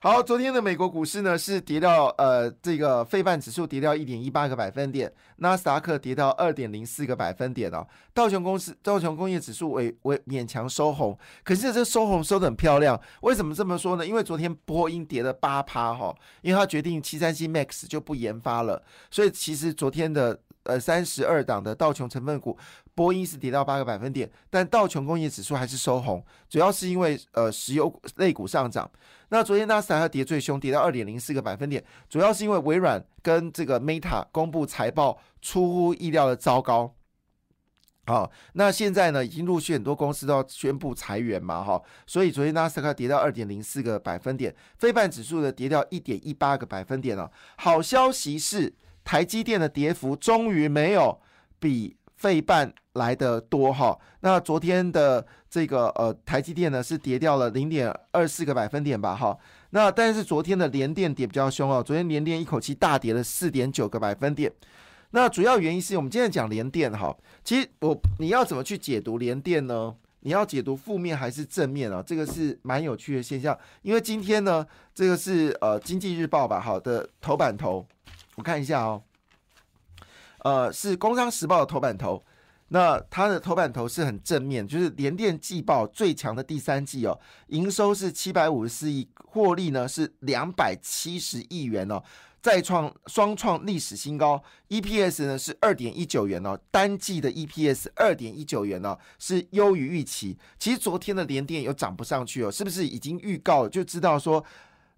好，昨天的美国股市呢是跌到呃这个费半指数跌掉一点一八个百分点，纳斯达克跌到二点零四个百分点哦。道琼公司道琼工业指数为为勉强收红，可是这收红收的很漂亮。为什么这么说呢？因为昨天波音跌了八趴哈，因为它决定七三七 MAX 就不研发了，所以其实昨天的呃三十二档的道琼成分股。波音是跌到八个百分点，但道琼工业指数还是收红，主要是因为呃石油类股上涨。那昨天纳斯达克跌最凶，跌到二点零四个百分点，主要是因为微软跟这个 Meta 公布财报出乎意料的糟糕。好，那现在呢，已经陆续很多公司都要宣布裁员嘛，哈，所以昨天纳斯达克跌到二点零四个百分点，非半指数的跌掉一点一八个百分点了。好消息是，台积电的跌幅终于没有比。费半来的多哈，那昨天的这个呃台积电呢是跌掉了零点二四个百分点吧哈，那但是昨天的联电跌比较凶哦，昨天联电一口气大跌了四点九个百分点，那主要原因是我们今天讲联电哈，其实我你要怎么去解读联电呢？你要解读负面还是正面啊？这个是蛮有趣的现象，因为今天呢这个是呃经济日报吧好的头版头，我看一下哦。呃，是《工商时报》的头版头，那它的头版头是很正面，就是联电季报最强的第三季哦，营收是七百五十四亿，获利呢是两百七十亿元哦，再创双创历史新高，EPS 呢是二点一九元哦，单季的 EPS 二点一九元哦，是优于预期。其实昨天的联电又涨不上去哦，是不是已经预告了就知道说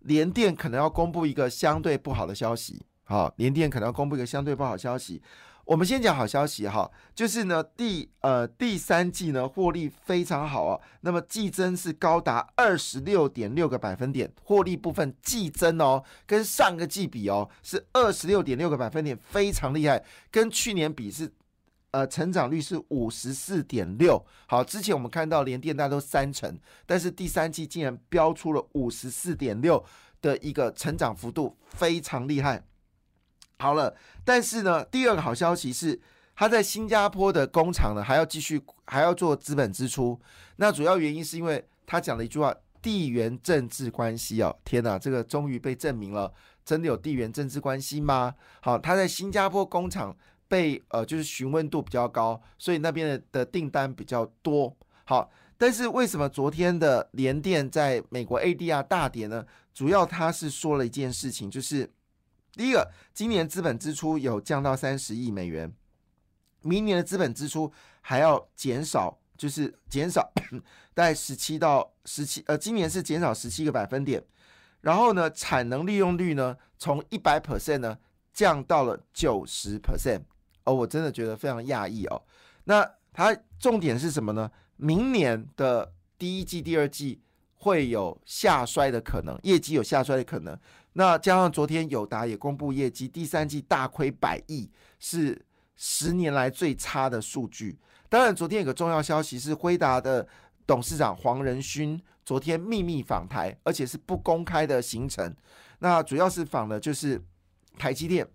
联电可能要公布一个相对不好的消息？好，联电可能要公布一个相对不好消息。我们先讲好消息哈，就是呢第呃第三季呢获利非常好哦，那么季增是高达二十六点六个百分点，获利部分季增哦，跟上个季比哦是二十六点六个百分点，非常厉害。跟去年比是呃成长率是五十四点六。好，之前我们看到连电大都三成，但是第三季竟然标出了五十四点六的一个成长幅度，非常厉害。好了，但是呢，第二个好消息是，他在新加坡的工厂呢，还要继续还要做资本支出。那主要原因是因为他讲了一句话：地缘政治关系哦。天哪，这个终于被证明了，真的有地缘政治关系吗？好，他在新加坡工厂被呃就是询问度比较高，所以那边的的订单比较多。好，但是为什么昨天的联电在美国 ADR 大跌呢？主要他是说了一件事情，就是。第一个，今年资本支出有降到三十亿美元，明年的资本支出还要减少，就是减少 大概十七到十七，呃，今年是减少十七个百分点。然后呢，产能利用率呢，从一百 percent 呢降到了九十 percent。哦，我真的觉得非常讶异哦。那它重点是什么呢？明年的第一季、第二季会有下衰的可能，业绩有下衰的可能。那加上昨天友达也公布业绩，第三季大亏百亿，是十年来最差的数据。当然，昨天有个重要消息是辉达的董事长黄仁勋昨天秘密访台，而且是不公开的行程。那主要是访的就是台积电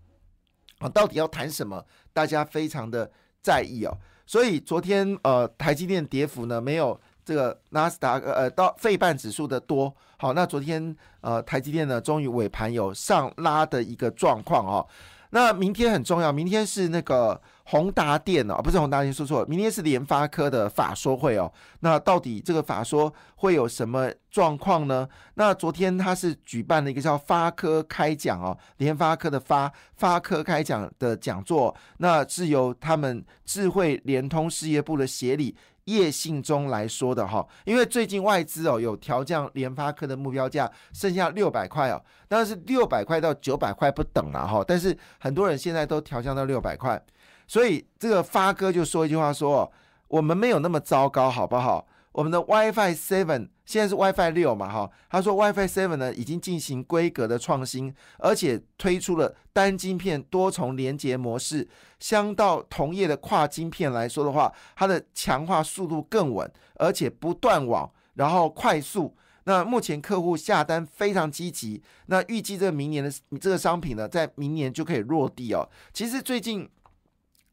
啊，到底要谈什么？大家非常的在意哦。所以昨天呃，台积电跌幅呢没有。这个纳斯达克呃到费半指数的多好，那昨天呃台积电呢终于尾盘有上拉的一个状况哦。那明天很重要，明天是那个宏达电哦，不是宏达电说错了，明天是联发科的法说会哦。那到底这个法说会有什么状况呢？那昨天他是举办了一个叫发科开讲哦，联发科的发发科开讲的讲座，那是由他们智慧联通事业部的协理。业信中来说的哈，因为最近外资哦有调降联发科的目标价，剩下六百块哦，当然是六百块到九百块不等了哈，但是很多人现在都调降到六百块，所以这个发哥就说一句话说，我们没有那么糟糕，好不好？我们的 WiFi Seven 现在是 WiFi 六嘛，哈，他说 WiFi Seven 呢已经进行规格的创新，而且推出了单晶片多重连接模式，相到同业的跨晶片来说的话，它的强化速度更稳，而且不断网，然后快速。那目前客户下单非常积极，那预计这明年的这个商品呢，在明年就可以落地哦。其实最近。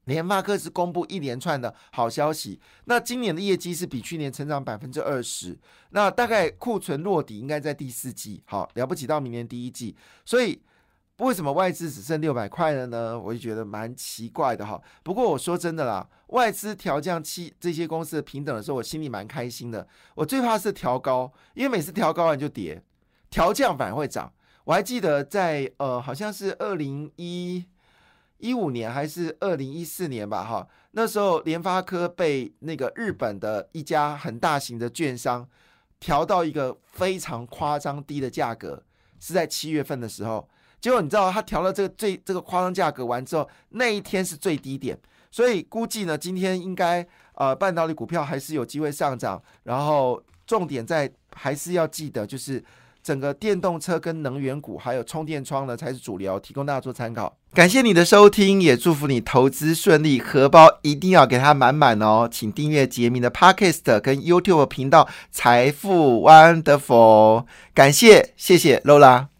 联发科是公布一连串的好消息，那今年的业绩是比去年成长百分之二十，那大概库存落底应该在第四季，好了不起到明年第一季，所以为什么外资只剩六百块了呢？我就觉得蛮奇怪的哈。不过我说真的啦，外资调降期这些公司的平等的时候，我心里蛮开心的。我最怕是调高，因为每次调高完就跌，调降反而会涨。我还记得在呃，好像是二零一。一五年还是二零一四年吧，哈，那时候联发科被那个日本的一家很大型的券商调到一个非常夸张低的价格，是在七月份的时候。结果你知道，他调了这个最这个夸张价格完之后，那一天是最低点，所以估计呢，今天应该呃半导体股票还是有机会上涨。然后重点在还是要记得就是。整个电动车跟能源股还有充电桩呢，才是主流，提供大家做参考。感谢你的收听，也祝福你投资顺利，荷包一定要给它满满哦！请订阅杰明的 Podcast 跟 YouTube 频道财富 Wonderful，感谢，谢谢 Lola。